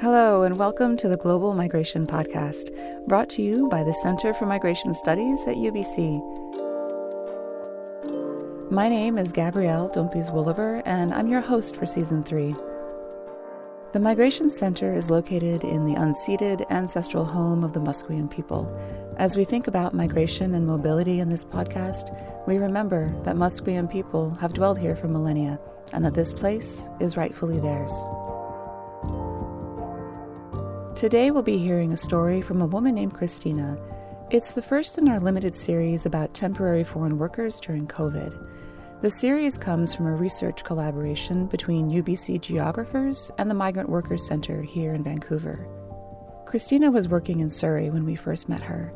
Hello, and welcome to the Global Migration Podcast, brought to you by the Center for Migration Studies at UBC. My name is Gabrielle Dumpies Wooliver, and I'm your host for Season 3. The Migration Center is located in the unceded ancestral home of the Musqueam people. As we think about migration and mobility in this podcast, we remember that Musqueam people have dwelled here for millennia and that this place is rightfully theirs. Today we'll be hearing a story from a woman named Christina. It's the first in our limited series about temporary foreign workers during COVID. The series comes from a research collaboration between UBC geographers and the Migrant Workers Center here in Vancouver. Christina was working in Surrey when we first met her.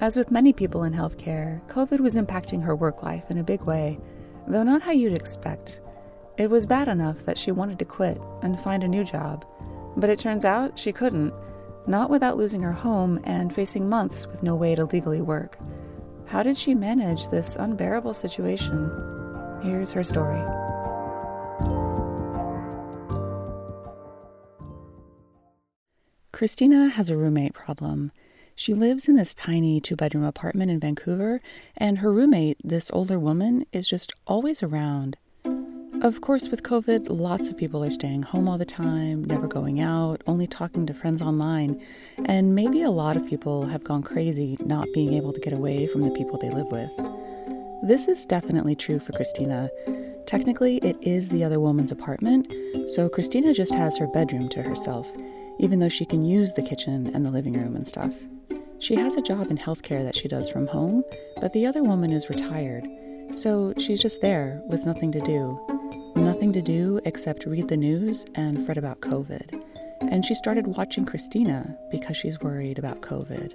As with many people in healthcare, COVID was impacting her work life in a big way, though not how you'd expect. It was bad enough that she wanted to quit and find a new job. But it turns out she couldn't, not without losing her home and facing months with no way to legally work. How did she manage this unbearable situation? Here's her story. Christina has a roommate problem. She lives in this tiny two bedroom apartment in Vancouver, and her roommate, this older woman, is just always around. Of course, with COVID, lots of people are staying home all the time, never going out, only talking to friends online, and maybe a lot of people have gone crazy not being able to get away from the people they live with. This is definitely true for Christina. Technically, it is the other woman's apartment, so Christina just has her bedroom to herself, even though she can use the kitchen and the living room and stuff. She has a job in healthcare that she does from home, but the other woman is retired, so she's just there with nothing to do nothing to do except read the news and fret about COVID. And she started watching Christina because she's worried about COVID.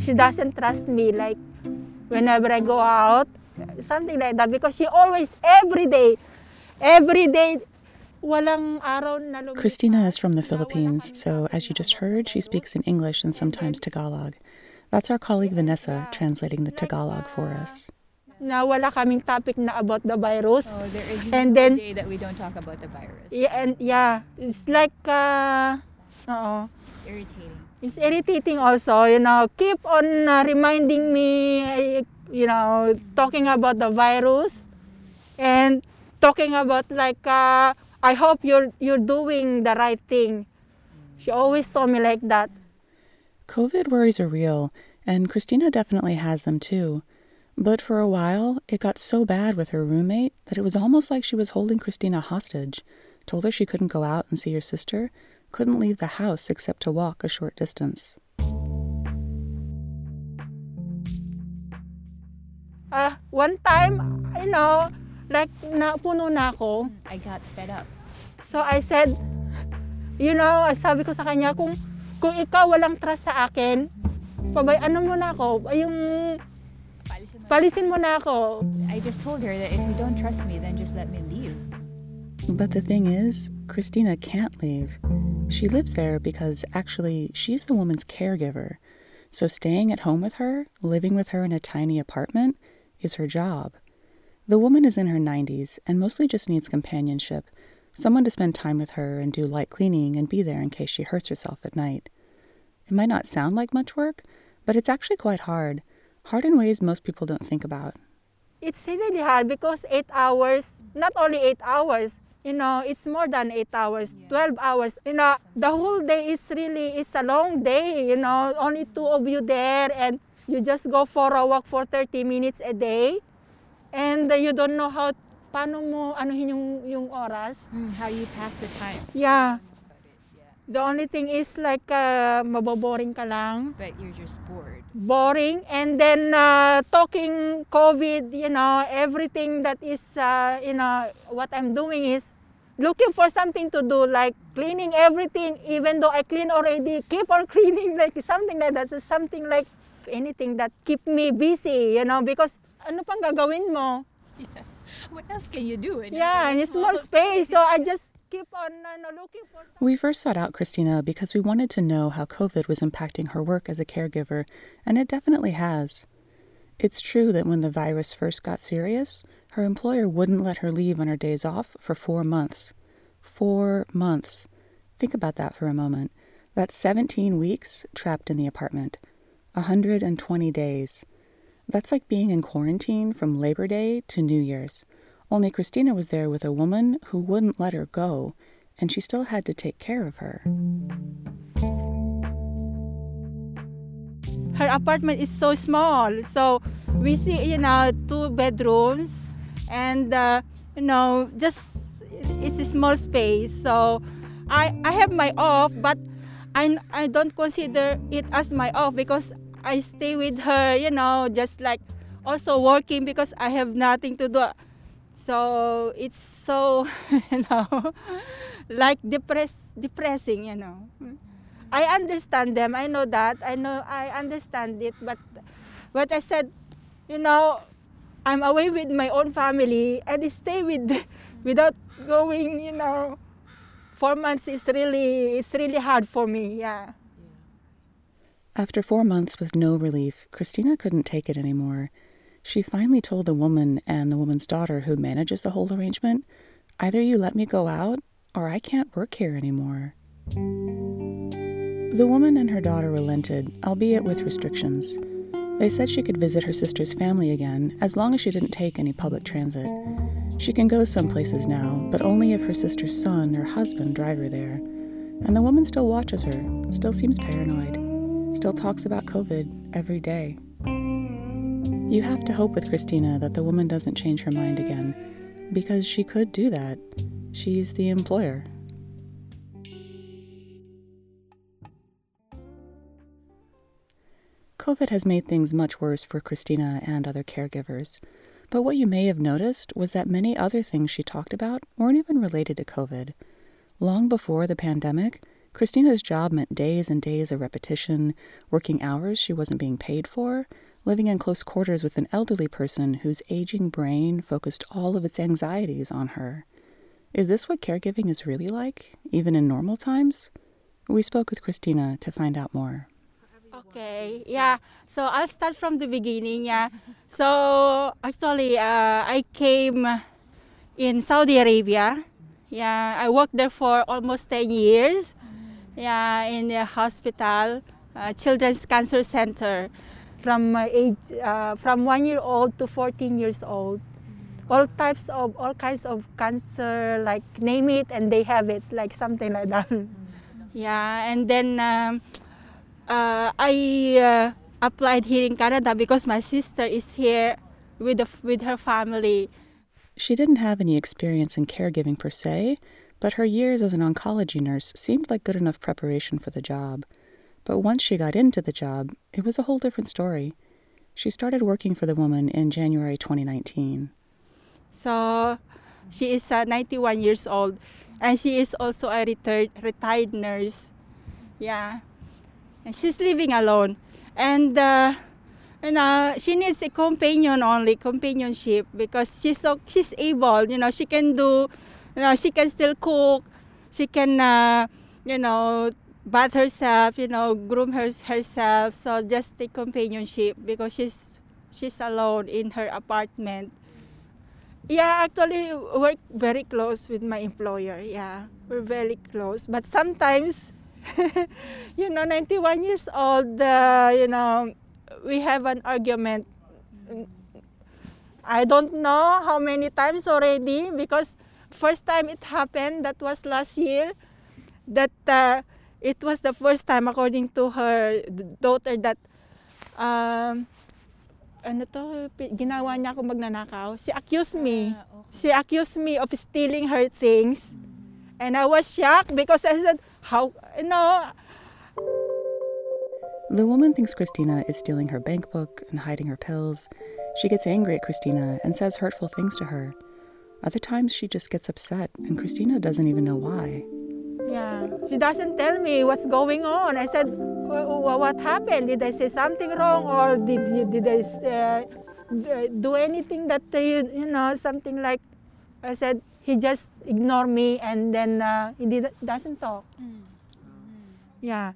She doesn't trust me, like whenever I go out, something like that, because she always, every day, every day, walang araw na Christina is from the Philippines, so as you just heard, she speaks in English and sometimes Tagalog. That's our colleague Vanessa translating the Tagalog for us na wala kaming topic na about the virus. Oh, there is and then, day that we don't talk about the virus. Yeah, and yeah, it's like, uh, uh It's irritating. It's irritating also, you know, keep on uh, reminding me, you know, talking about the virus and talking about like, uh, I hope you're, you're doing the right thing. She always told me like that. COVID worries are real, and Christina definitely has them too. But for a while, it got so bad with her roommate that it was almost like she was holding Christina hostage, told her she couldn't go out and see her sister, couldn't leave the house except to walk a short distance. Uh, one time, you know, like na puno na ako. I got fed up. So I said, you know, I sabi ko sa kanya, kung, kung ikaw walang trust sa akin, pabay, ano mo na ako, yung Palisin mo na ako. I just told her that if you don't trust me, then just let me leave. But the thing is, Christina can't leave. She lives there because actually she's the woman's caregiver. So staying at home with her, living with her in a tiny apartment, is her job. The woman is in her 90s and mostly just needs companionship, someone to spend time with her and do light cleaning and be there in case she hurts herself at night. It might not sound like much work, but it's actually quite hard hard in ways most people don't think about. It's really hard because eight hours, not only eight hours, you know, it's more than eight hours, yeah. 12 hours. You know, the whole day is really, it's a long day, you know, only two of you there and you just go for a walk for 30 minutes a day and you don't know how, paano mo anuhin yung, yung oras. Mm, how you pass the time. Yeah. The only thing is like uh, maboboring ka lang. But you're just bored. Boring. And then uh, talking COVID, you know, everything that is, uh, you know, what I'm doing is looking for something to do, like cleaning everything, even though I clean already, keep on cleaning, like something like that. So something like anything that keep me busy, you know, because ano pang gagawin mo? Yeah. What else can you do? In yeah, in a small space. So I just keep looking for. We first sought out Christina because we wanted to know how COVID was impacting her work as a caregiver, and it definitely has. It's true that when the virus first got serious, her employer wouldn't let her leave on her days off for four months. Four months. Think about that for a moment. That's 17 weeks trapped in the apartment, 120 days. That's like being in quarantine from Labor Day to New Year's. Only Christina was there with a woman who wouldn't let her go, and she still had to take care of her. Her apartment is so small, so we see, you know, two bedrooms, and uh, you know, just it's a small space. So I I have my off, but I I don't consider it as my off because I stay with her, you know, just like also working because I have nothing to do. So it's so, you know, like depress, depressing, you know. I understand them. I know that. I know. I understand it. But what I said, you know, I'm away with my own family and stay with without going. You know, four months is really it's really hard for me. Yeah. After four months with no relief, Christina couldn't take it anymore. She finally told the woman and the woman's daughter who manages the whole arrangement either you let me go out or I can't work here anymore. The woman and her daughter relented, albeit with restrictions. They said she could visit her sister's family again as long as she didn't take any public transit. She can go some places now, but only if her sister's son or husband drive her there. And the woman still watches her, still seems paranoid, still talks about COVID every day. You have to hope with Christina that the woman doesn't change her mind again, because she could do that. She's the employer. COVID has made things much worse for Christina and other caregivers. But what you may have noticed was that many other things she talked about weren't even related to COVID. Long before the pandemic, Christina's job meant days and days of repetition, working hours she wasn't being paid for, living in close quarters with an elderly person whose aging brain focused all of its anxieties on her. Is this what caregiving is really like, even in normal times? We spoke with Christina to find out more. Okay, yeah. So I'll start from the beginning. Yeah. So actually, uh, I came in Saudi Arabia. Yeah, I worked there for almost ten years. Yeah, in the hospital, uh, Children's Cancer Center, from uh, age uh, from one year old to fourteen years old. All types of all kinds of cancer, like name it and they have it, like something like that. yeah, and then. Um, uh, I uh, applied here in Canada because my sister is here with the, with her family. She didn't have any experience in caregiving per se, but her years as an oncology nurse seemed like good enough preparation for the job. But once she got into the job, it was a whole different story. She started working for the woman in January 2019. So she is uh, 91 years old and she is also a retired, retired nurse. Yeah and she's living alone and uh, you know she needs a companion only companionship because she's so she's able you know she can do you know she can still cook she can uh, you know bath herself you know groom her, herself. So just the companionship because she's she's alone in her apartment. Yeah actually work very close with my employer. Yeah we're very close. But sometimes you know, 91 years old, uh, you know, we have an argument. I don't know how many times already because first time it happened, that was last year, that uh, it was the first time according to her daughter that um, ano to, ginawa niya ako magnanakaw. She accused me. Ah, okay. She accused me of stealing her things. And I was shocked because I said, how, no. The woman thinks Christina is stealing her bank book and hiding her pills. She gets angry at Christina and says hurtful things to her. Other times she just gets upset, and Christina doesn't even know why. Yeah, she doesn't tell me what's going on. I said, What happened? Did I say something wrong, or did, did I uh, do anything that, you, you know, something like I said, he just ignore me and then uh, he did, doesn't talk. Mm. Yeah.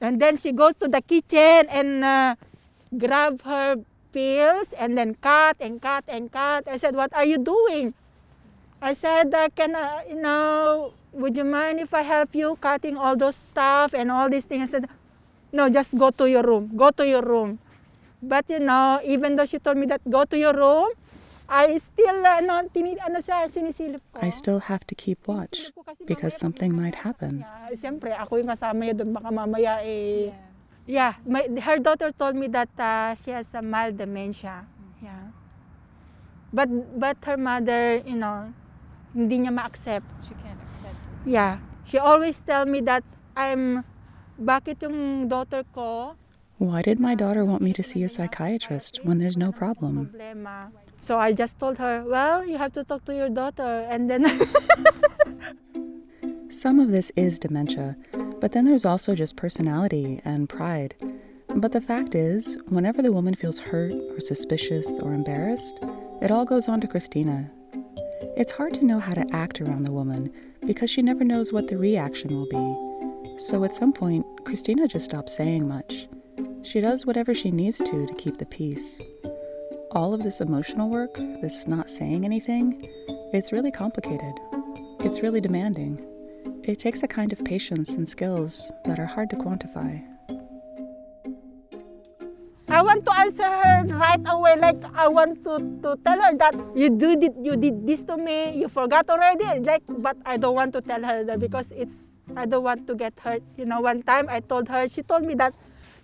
And then she goes to the kitchen and uh, grab her pills and then cut and cut and cut. I said, what are you doing? I said, uh, can I, you know, would you mind if I help you cutting all those stuff and all these things? I said, no, just go to your room. Go to your room. But you know, even though she told me that go to your room, I still, ano, tini, ano siya, sinisilip ko. I still have to keep watch Sinisilip ko kasi because something might happen. niya, Siyempre, ako yung kasama niya doon, baka mamaya eh, Yeah. Yeah, my, her daughter told me that uh, she has a mild dementia. Yeah. But but her mother, you know, hindi niya ma-accept. She can't accept it. Yeah. She always tell me that I'm bakit yung daughter ko Why did my daughter want me to see a psychiatrist when there's no problem? So I just told her, well, you have to talk to your daughter and then Some of this is dementia, but then there's also just personality and pride. But the fact is, whenever the woman feels hurt or suspicious or embarrassed, it all goes on to Christina. It's hard to know how to act around the woman because she never knows what the reaction will be. So at some point, Christina just stops saying much. She does whatever she needs to to keep the peace. All of this emotional work, this not saying anything, it's really complicated. It's really demanding. It takes a kind of patience and skills that are hard to quantify. I want to answer her right away. Like I want to, to tell her that you do did you did this to me. You forgot already. Like, but I don't want to tell her that because it's I don't want to get hurt. You know, one time I told her. She told me that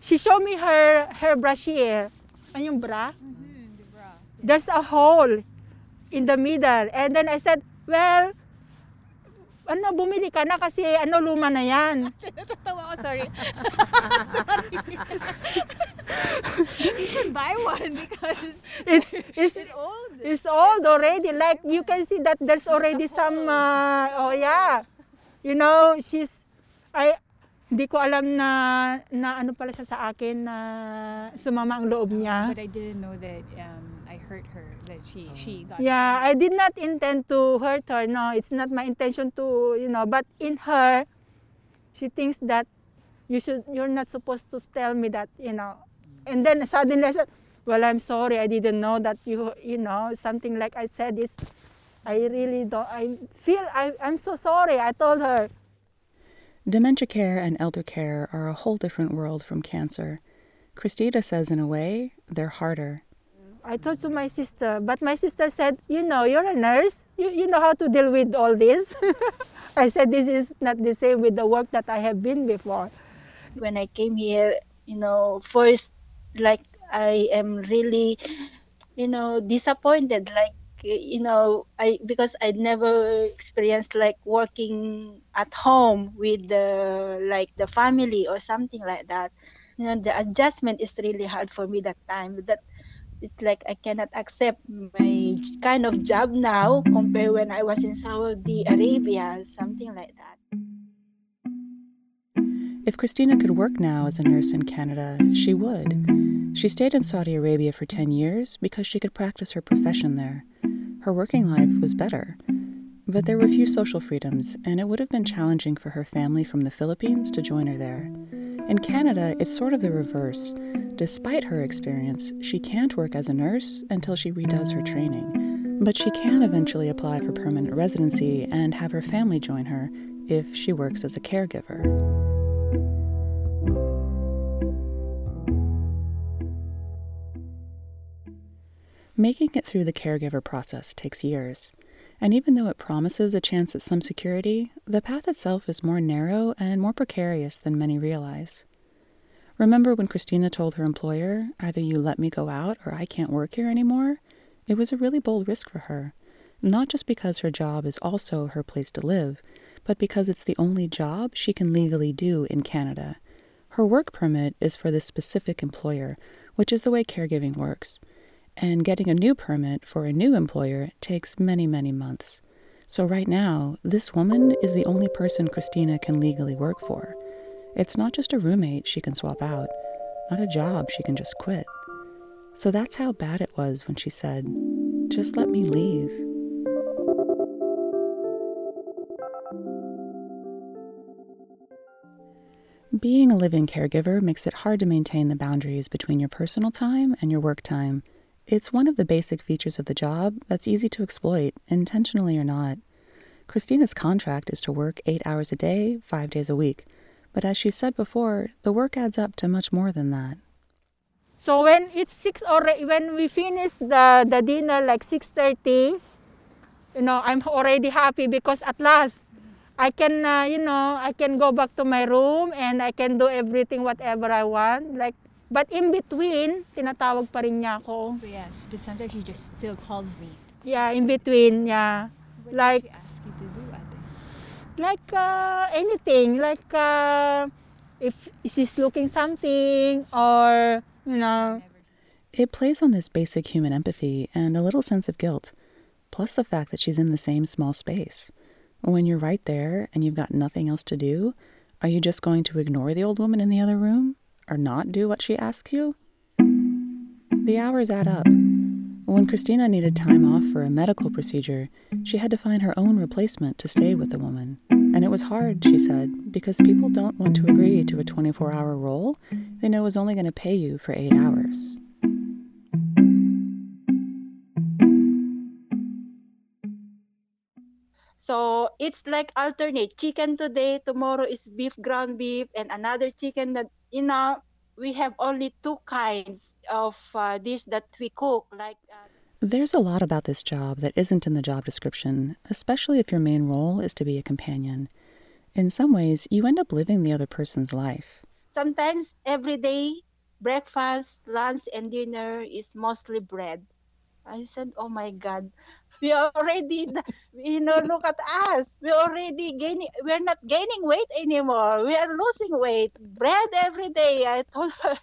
she showed me her her brasier. Ano yung bra? Mm-hmm, the bra. There's a hole in the middle. And then I said, well, ano, bumili ka na kasi ano, luma na yan. Natatawa ko, sorry. sorry. you should buy one because It's, it's, it's old. It's old already. Like you can see that there's already some. Uh, oh yeah, you know she's. I hindi ko alam na na ano pala siya sa akin na sumama ang loob niya. But I didn't know that um, hurt her. That she she oh. got. Yeah, I did not intend to hurt her. No, it's not my intention to you know. But in her, she thinks that you should. You're not supposed to tell me that you know. And then suddenly I said, "Well, I'm sorry. I didn't know that you you know something like I said is." I really don't. I feel I, I'm so sorry. I told her. Dementia care and elder care are a whole different world from cancer. Christina says, in a way, they're harder. I told to my sister, but my sister said, "You know, you're a nurse. You you know how to deal with all this." I said, "This is not the same with the work that I have been before." when I came here, you know, first, like I am really, you know, disappointed. Like, you know, I because I never experienced like working at home with the like the family or something like that. You know, the adjustment is really hard for me that time. That it's like I cannot accept my kind of job now compared when I was in Saudi Arabia, something like that. If Christina could work now as a nurse in Canada, she would. She stayed in Saudi Arabia for 10 years because she could practice her profession there. Her working life was better. But there were few social freedoms, and it would have been challenging for her family from the Philippines to join her there. In Canada, it's sort of the reverse. Despite her experience, she can't work as a nurse until she redoes her training. But she can eventually apply for permanent residency and have her family join her if she works as a caregiver. Making it through the caregiver process takes years, and even though it promises a chance at some security, the path itself is more narrow and more precarious than many realize. Remember when Christina told her employer, either you let me go out or I can't work here anymore? It was a really bold risk for her, not just because her job is also her place to live, but because it's the only job she can legally do in Canada. Her work permit is for this specific employer, which is the way caregiving works and getting a new permit for a new employer takes many, many months. So, right now, this woman is the only person Christina can legally work for. It's not just a roommate she can swap out, not a job she can just quit. So, that's how bad it was when she said, Just let me leave. Being a living caregiver makes it hard to maintain the boundaries between your personal time and your work time. It's one of the basic features of the job that's easy to exploit, intentionally or not. Christina's contract is to work eight hours a day, five days a week. But as she said before, the work adds up to much more than that. So when it's six already, when we finish the, the dinner like six thirty, you know, I'm already happy because at last I can, uh, you know, I can go back to my room and I can do everything whatever I want. Like, but in between, tinatawag pa rin niya ako. Yes, but sometimes she just still calls me. Yeah, in between, yeah. What Like- does she ask you to do, ate? Like uh, anything, like uh, if she's looking something or, you know, It plays on this basic human empathy and a little sense of guilt, plus the fact that she's in the same small space. When you're right there and you've got nothing else to do, are you just going to ignore the old woman in the other room or not do what she asks you? The hours add up. When Christina needed time off for a medical procedure, she had to find her own replacement to stay with the woman. And it was hard, she said, because people don't want to agree to a 24 hour role they know is only going to pay you for eight hours. So it's like alternate chicken today, tomorrow is beef, ground beef, and another chicken that, you know, we have only two kinds of uh, dish that we cook. Like, uh, There's a lot about this job that isn't in the job description, especially if your main role is to be a companion. In some ways, you end up living the other person's life. sometimes every day, breakfast, lunch, and dinner is mostly bread. I said, oh my God, we already, you know, look at us. We're already gaining, we're not gaining weight anymore. We are losing weight. Bread every day. I told her.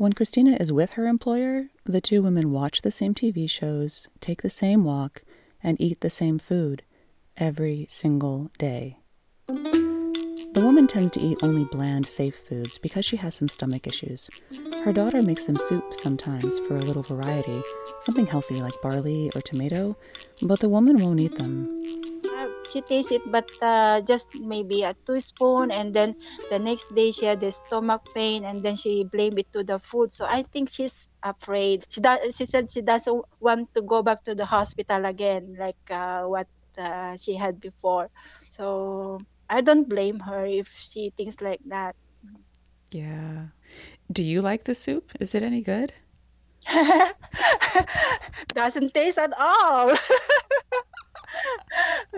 When Christina is with her employer, the two women watch the same TV shows, take the same walk, and eat the same food every single day. The woman tends to eat only bland, safe foods because she has some stomach issues. Her daughter makes them soup sometimes for a little variety, something healthy like barley or tomato, but the woman won't eat them. She tastes it, but uh, just maybe a teaspoon, and then the next day she had the stomach pain, and then she blamed it to the food. So I think she's afraid. She does. She said she doesn't want to go back to the hospital again, like uh, what uh, she had before. So I don't blame her if she thinks like that. Yeah. Do you like the soup? Is it any good? doesn't taste at all.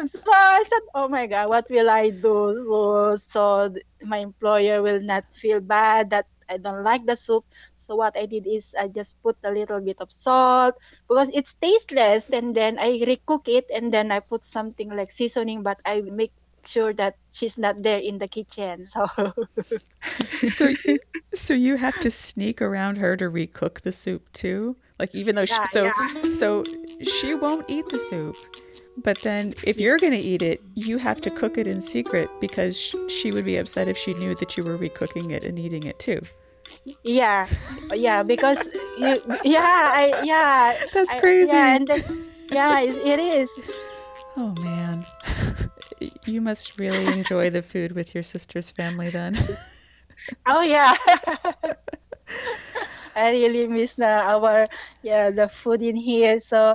so I said, "Oh my God, what will I do?" So, so my employer will not feel bad that I don't like the soup. So what I did is I just put a little bit of salt because it's tasteless, and then I recook it, and then I put something like seasoning, but I make sure that she's not there in the kitchen. So So, you- so you have to sneak around her to recook the soup too. Like even though she, Yeah, so so she won't eat the soup, but then if you're gonna eat it, you have to cook it in secret because sh- she would be upset if she knew that you were recooking it and eating it too. yeah, yeah, because you, yeah, I, yeah, That's I- crazy. yeah, and then, yeah, it, it is. Oh man, you must really enjoy the food with your sister's family then. Oh yeah. I really miss the, our yeah the food in here. So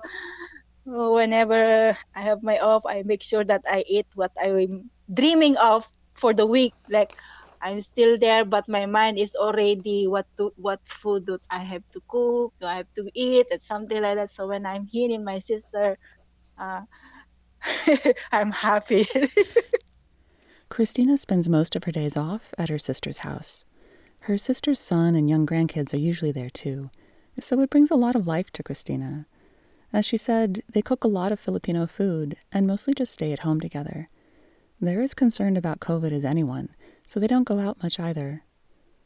whenever I have my off, I make sure that I eat what I'm dreaming of for the week. Like I'm still there, but my mind is already what to what food do I have to cook, do I have to eat, and something like that. So when I'm hearing my sister, uh, I'm happy. Christina spends most of her days off at her sister's house. Her sister's son and young grandkids are usually there too, so it brings a lot of life to Christina. As she said, they cook a lot of Filipino food and mostly just stay at home together. They're as concerned about COVID as anyone, so they don't go out much either.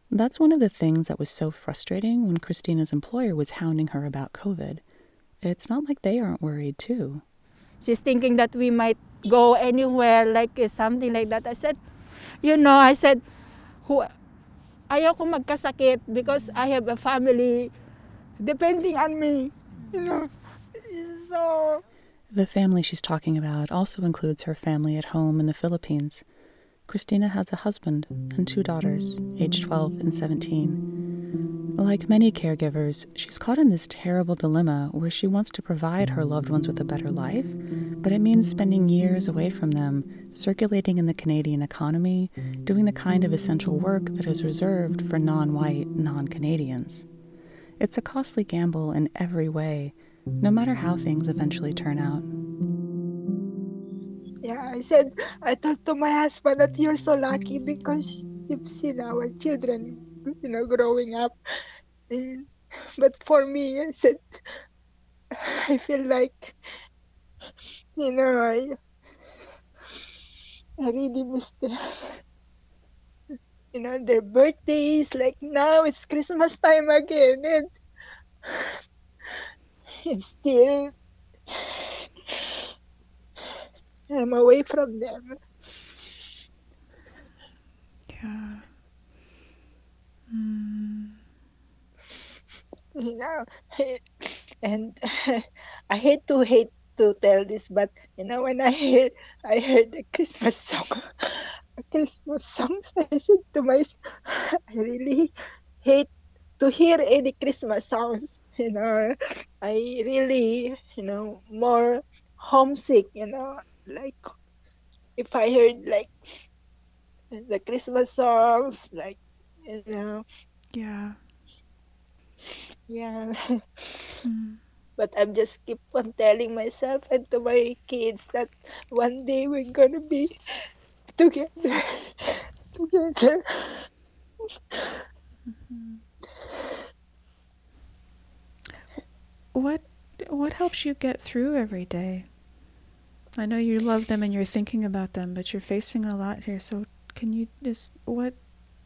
That's one of the things that was so frustrating when Christina's employer was hounding her about COVID. It's not like they aren't worried too. she's thinking that we might go anywhere like uh, something like that i said you know i said who ayaw ko magkasakit because i have a family depending on me you know The family she's talking about also includes her family at home in the Philippines. Christina has a husband and two daughters, aged 12 and 17. Like many caregivers, she's caught in this terrible dilemma where she wants to provide her loved ones with a better life, but it means spending years away from them, circulating in the Canadian economy, doing the kind of essential work that is reserved for non white, non Canadians. It's a costly gamble in every way, no matter how things eventually turn out. Yeah, I said, I told to my husband that you're so lucky because you've seen our children, you know, growing up. And, but for me, I said, I feel like, you know, I, I really miss them. You know, their birthdays, like now it's Christmas time again, and still I'm away from them. Yeah. Mm. You know, and I hate to hate to tell this, but you know, when I hear I heard the Christmas song, Christmas songs, I said to myself, I really hate to hear any Christmas songs. You know, I really, you know, more homesick. You know, like if I heard like the Christmas songs, like you know, Yeah. yeah. Mm. But I'm just keep on telling myself and to my kids that one day we're gonna be together, together. What what helps you get through every day? I know you love them and you're thinking about them, but you're facing a lot here. So can you just what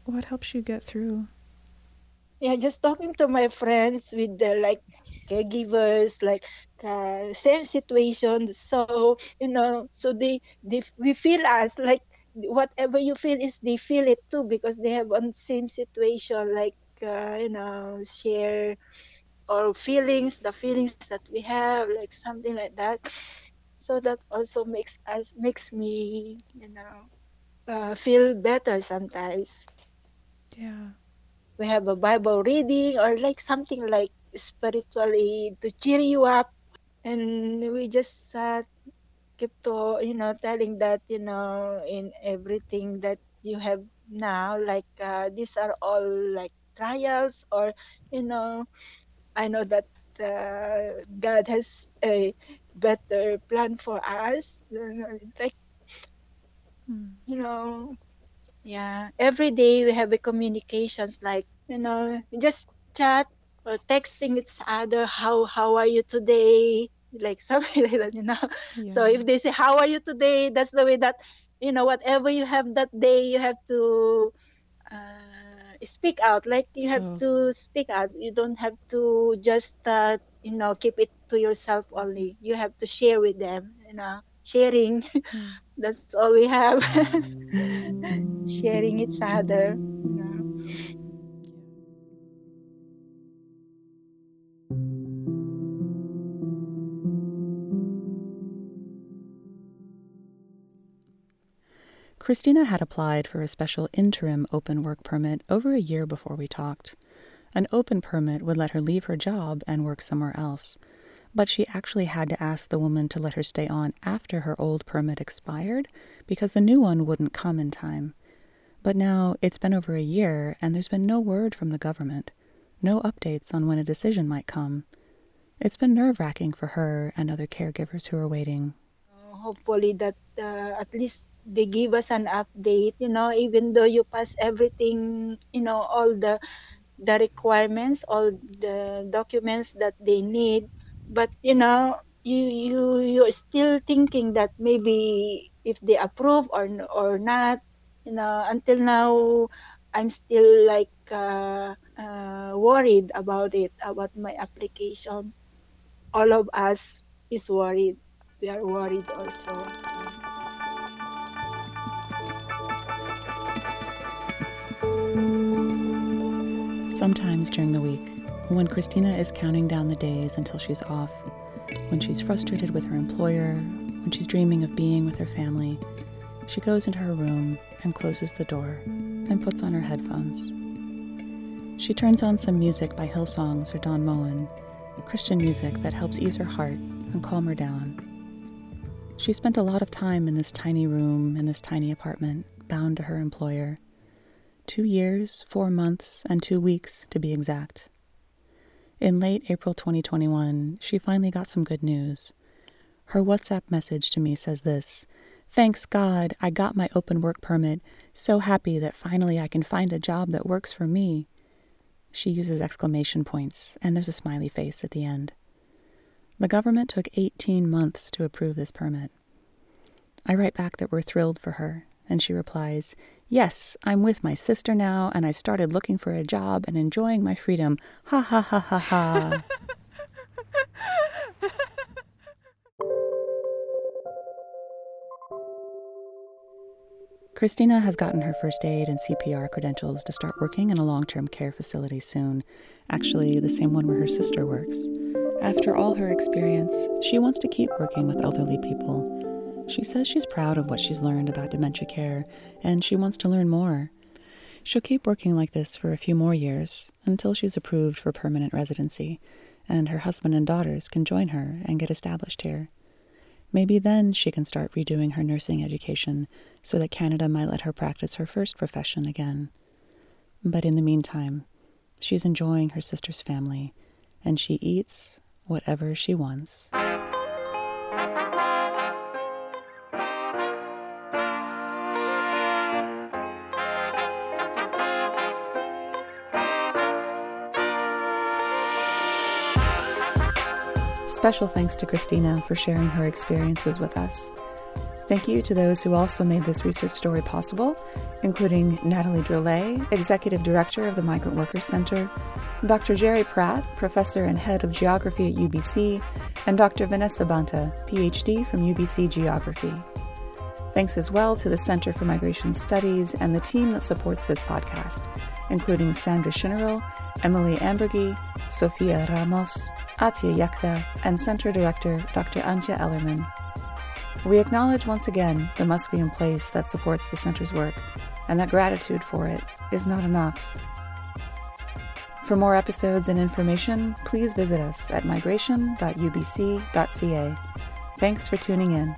what helps you get through? Yeah, just talking to my friends with the like caregivers, like uh, same situation. So you know, so they they we feel us like whatever you feel is they feel it too because they have on same situation like uh, you know share or feelings the feelings that we have like something like that. So that also makes us makes me you know uh, feel better sometimes. Yeah. we have a bible reading or like something like spiritually to cheer you up. And we just uh, keep to you know telling that you know in everything that you have now like uh, these are all like trials or you know i know that uh, god has a better plan for us like Mm. you know yeah. every day we have a communications like you know we just chat or texting each other how how are you today? Like something like that you know? So if they say how are you today? That's the way that you know whatever you have that day you have to uh, speak out. Like you have Oh. to speak out. You don't have to just uh, you know keep it to yourself only. You have to share with them you know. Sharing. Mm. that's all we have. Sharing each other. You know. Christina had applied for a special interim open work permit over a year before we talked. An open permit would let her leave her job and work somewhere else, but she actually had to ask the woman to let her stay on after her old permit expired because the new one wouldn't come in time. But now it's been over a year and there's been no word from the government, no updates on when a decision might come. It's been nerve wracking for her and other caregivers who are waiting. hopefully that uh, at least they give us an update you know even though you pass everything you know all the the requirements all the documents that they need but you know you you you're still thinking that maybe if they approve or or not you know until now i'm still like uh, uh, worried about it about my application all of us is worried we are worried also. Sometimes during the week, when Christina is counting down the days until she's off, when she's frustrated with her employer, when she's dreaming of being with her family, she goes into her room and closes the door and puts on her headphones. She turns on some music by Hillsongs or Don Moen, Christian music that helps ease her heart and calm her down. She spent a lot of time in this tiny room, in this tiny apartment, bound to her employer. Two years, four months, and two weeks, to be exact. In late April 2021, she finally got some good news. Her WhatsApp message to me says this Thanks God, I got my open work permit. So happy that finally I can find a job that works for me. She uses exclamation points, and there's a smiley face at the end. The government took 18 months to approve this permit. I write back that we're thrilled for her, and she replies, Yes, I'm with my sister now, and I started looking for a job and enjoying my freedom. Ha ha ha ha ha. Christina has gotten her first aid and CPR credentials to start working in a long term care facility soon. Actually, the same one where her sister works. After all her experience, she wants to keep working with elderly people. She says she's proud of what she's learned about dementia care, and she wants to learn more. She'll keep working like this for a few more years until she's approved for permanent residency, and her husband and daughters can join her and get established here. Maybe then she can start redoing her nursing education so that Canada might let her practice her first profession again. But in the meantime, she's enjoying her sister's family, and she eats whatever she wants. Special thanks to Christina for sharing her experiences with us. Thank you to those who also made this research story possible, including Natalie Drolet, Executive Director of the Migrant Workers Center, Dr. Gerry Pratt, Professor and Head of Geography at UBC, and Dr. Vanessa Banta, PhD from UBC Geography. Thanks as well to the Center for Migration Studies and the team that supports this podcast, including Sandra Shinnerl, Emily Ambergy, Sofia Ramos, Atia Yakta, and Center Director Dr. Antje Ellermann. We acknowledge once again the in place that supports the Center's work, and that gratitude for it is not enough. For more episodes and information, please visit us at migration.ubc.ca. Thanks for tuning in.